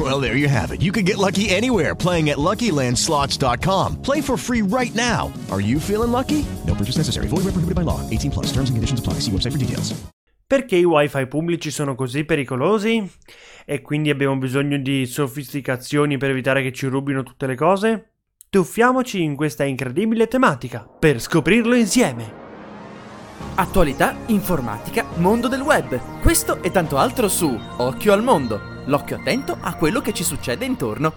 Well, there you have it. You can get lucky anywhere playing at LuckyLandSlots.com. Play for free right now. Are you feeling lucky? No purchase necessary. Void where prohibited by law. 18 plus. Terms and conditions apply. See website for details. Perché i wifi pubblici sono così pericolosi? E quindi abbiamo bisogno di sofisticazioni per evitare che ci rubino tutte le cose? Tuffiamoci in questa incredibile tematica per scoprirlo insieme. Attualità, informatica, mondo del web. Questo e tanto altro su Occhio al mondo. L'occhio attento a quello che ci succede intorno.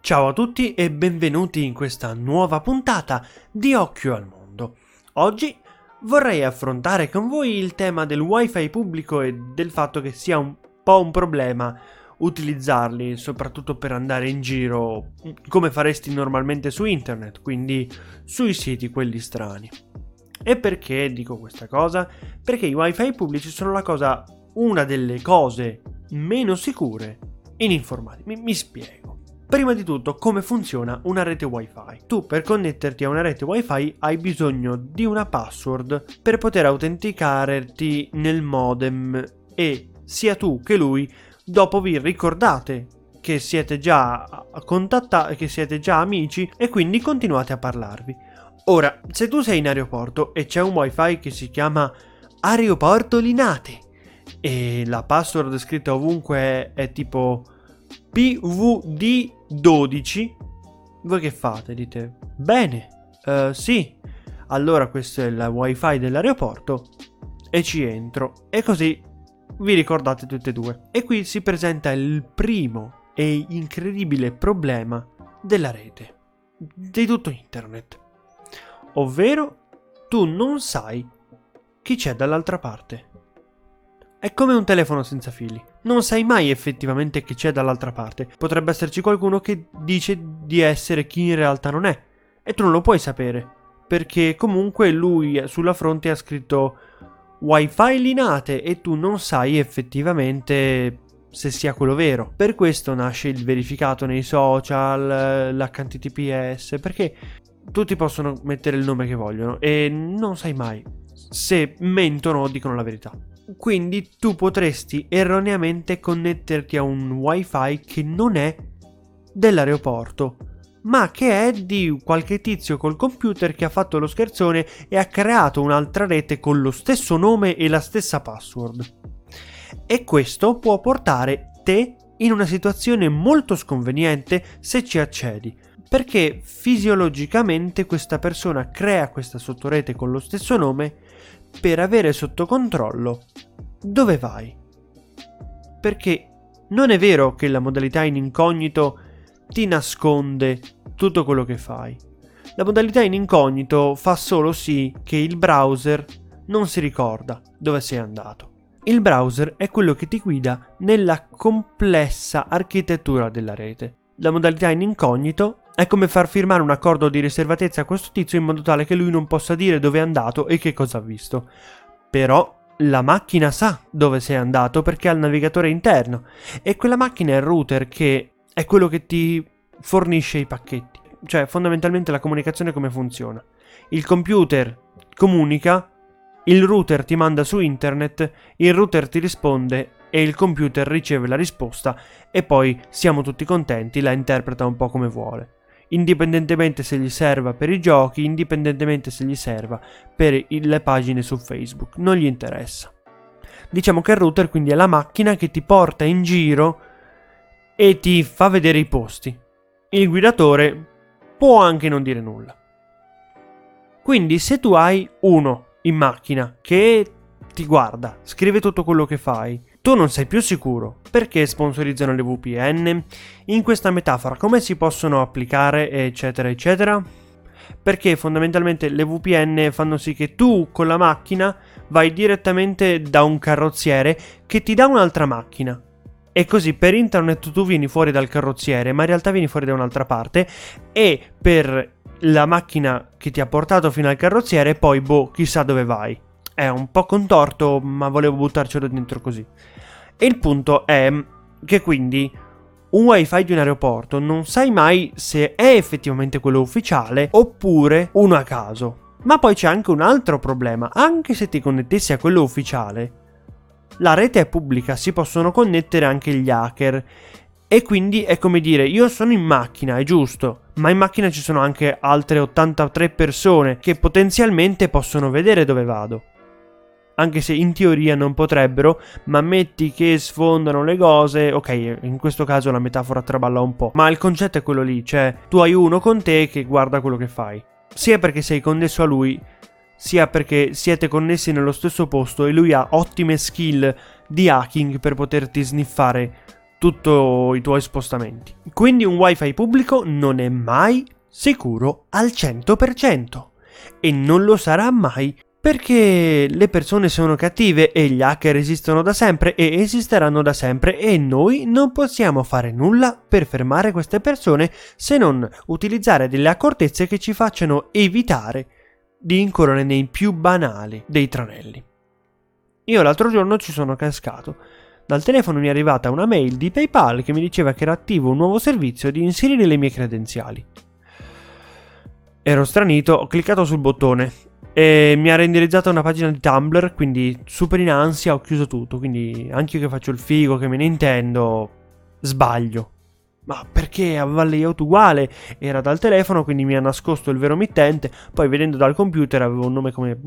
Ciao a tutti e benvenuti in questa nuova puntata di Occhio al mondo. Oggi vorrei affrontare con voi il tema del wifi pubblico e del fatto che sia un po' un problema utilizzarli, soprattutto per andare in giro come faresti normalmente su internet, quindi sui siti quelli strani. E perché dico questa cosa? Perché i wifi pubblici sono la cosa, una delle cose meno sicure in informatica. Mi, mi spiego. Prima di tutto, come funziona una rete wifi? Tu per connetterti a una rete wifi hai bisogno di una password per poter autenticarti nel modem e sia tu che lui dopo vi ricordate che siete già contattati, che siete già amici e quindi continuate a parlarvi. Ora, se tu sei in aeroporto e c'è un wifi che si chiama Aeroporto Linate e la password scritta ovunque è, è tipo PVD12, voi che fate? Dite, bene, uh, sì, allora questo è il wifi dell'aeroporto e ci entro e così vi ricordate tutte e due. E qui si presenta il primo e incredibile problema della rete, di tutto internet. Ovvero, tu non sai chi c'è dall'altra parte. È come un telefono senza fili. Non sai mai effettivamente chi c'è dall'altra parte. Potrebbe esserci qualcuno che dice di essere chi in realtà non è. E tu non lo puoi sapere. Perché comunque lui sulla fronte ha scritto wifi linate e tu non sai effettivamente se sia quello vero. Per questo nasce il verificato nei social, l'HTTPS, perché tutti possono mettere il nome che vogliono e non sai mai se mentono o dicono la verità. Quindi tu potresti erroneamente connetterti a un wifi che non è dell'aeroporto ma che è di qualche tizio col computer che ha fatto lo scherzone e ha creato un'altra rete con lo stesso nome e la stessa password. E questo può portare te in una situazione molto sconveniente se ci accedi, perché fisiologicamente questa persona crea questa sottorete con lo stesso nome per avere sotto controllo dove vai. Perché non è vero che la modalità in incognito ti nasconde tutto quello che fai. La modalità in incognito fa solo sì che il browser non si ricorda dove sei andato. Il browser è quello che ti guida nella complessa architettura della rete. La modalità in incognito è come far firmare un accordo di riservatezza a questo tizio in modo tale che lui non possa dire dove è andato e che cosa ha visto. Però la macchina sa dove sei andato perché ha il navigatore interno e quella macchina è il router che è quello che ti fornisce i pacchetti. Cioè, fondamentalmente la comunicazione come funziona. Il computer comunica, il router ti manda su internet, il router ti risponde e il computer riceve la risposta e poi siamo tutti contenti, la interpreta un po' come vuole. Indipendentemente se gli serva per i giochi, indipendentemente se gli serva per le pagine su Facebook, non gli interessa. Diciamo che il router quindi è la macchina che ti porta in giro e ti fa vedere i posti. Il guidatore può anche non dire nulla. Quindi se tu hai uno in macchina che ti guarda, scrive tutto quello che fai, tu non sei più sicuro. Perché sponsorizzano le VPN? In questa metafora come si possono applicare eccetera eccetera? Perché fondamentalmente le VPN fanno sì che tu con la macchina vai direttamente da un carrozziere che ti dà un'altra macchina e così per internet tu vieni fuori dal carrozziere, ma in realtà vieni fuori da un'altra parte e per la macchina che ti ha portato fino al carrozziere poi, boh, chissà dove vai. È un po' contorto, ma volevo buttarcelo dentro così. E il punto è che quindi un wifi di un aeroporto non sai mai se è effettivamente quello ufficiale oppure uno a caso. Ma poi c'è anche un altro problema, anche se ti connettessi a quello ufficiale, la rete è pubblica, si possono connettere anche gli hacker. E quindi è come dire, io sono in macchina, è giusto, ma in macchina ci sono anche altre 83 persone che potenzialmente possono vedere dove vado. Anche se in teoria non potrebbero, ma metti che sfondano le cose, ok, in questo caso la metafora traballa un po', ma il concetto è quello lì, cioè tu hai uno con te che guarda quello che fai. Sia perché sei connesso a lui, sia perché siete connessi nello stesso posto e lui ha ottime skill di hacking per poterti sniffare tutti i tuoi spostamenti. Quindi un wifi pubblico non è mai sicuro al 100% e non lo sarà mai perché le persone sono cattive e gli hacker esistono da sempre e esisteranno da sempre e noi non possiamo fare nulla per fermare queste persone se non utilizzare delle accortezze che ci facciano evitare di incorrere nei più banali dei tranelli. Io l'altro giorno ci sono cascato. Dal telefono mi è arrivata una mail di PayPal che mi diceva che era attivo un nuovo servizio di inserire le mie credenziali. Ero stranito, ho cliccato sul bottone e mi ha reindirizzato una pagina di Tumblr, quindi super in ansia, ho chiuso tutto, quindi anche io che faccio il figo, che me ne intendo, sbaglio. Ma perché aveva il layout uguale? Era dal telefono, quindi mi ha nascosto il vero mittente. Poi vedendo dal computer avevo un nome come...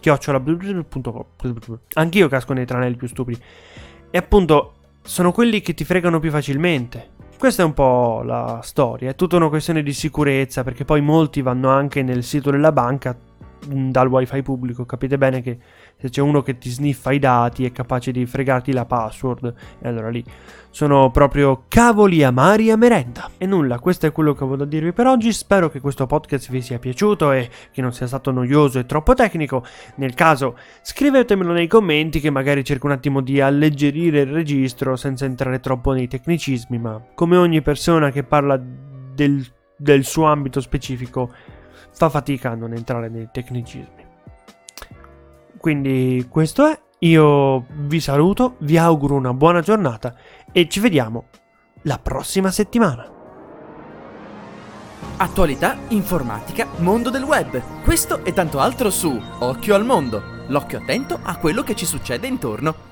chiocciola.com Anch'io casco nei tranelli più stupidi. E appunto, sono quelli che ti fregano più facilmente. Questa è un po' la storia, è tutta una questione di sicurezza, perché poi molti vanno anche nel sito della banca dal wifi pubblico. Capite bene che se c'è uno che ti sniffa i dati è capace di fregarti la password. E allora lì sono proprio cavoli amari a merenda. E nulla, questo è quello che avevo da dirvi per oggi. Spero che questo podcast vi sia piaciuto e che non sia stato noioso e troppo tecnico. Nel caso, scrivetemelo nei commenti che magari cerco un attimo di alleggerire il registro senza entrare troppo nei tecnicismi. Ma come ogni persona che parla del, del suo ambito specifico fa fatica a non entrare nei tecnicismi. Quindi questo è, io vi saluto, vi auguro una buona giornata e ci vediamo la prossima settimana. Attualità, informatica, mondo del web. Questo e tanto altro su Occhio al mondo. L'occhio attento a quello che ci succede intorno.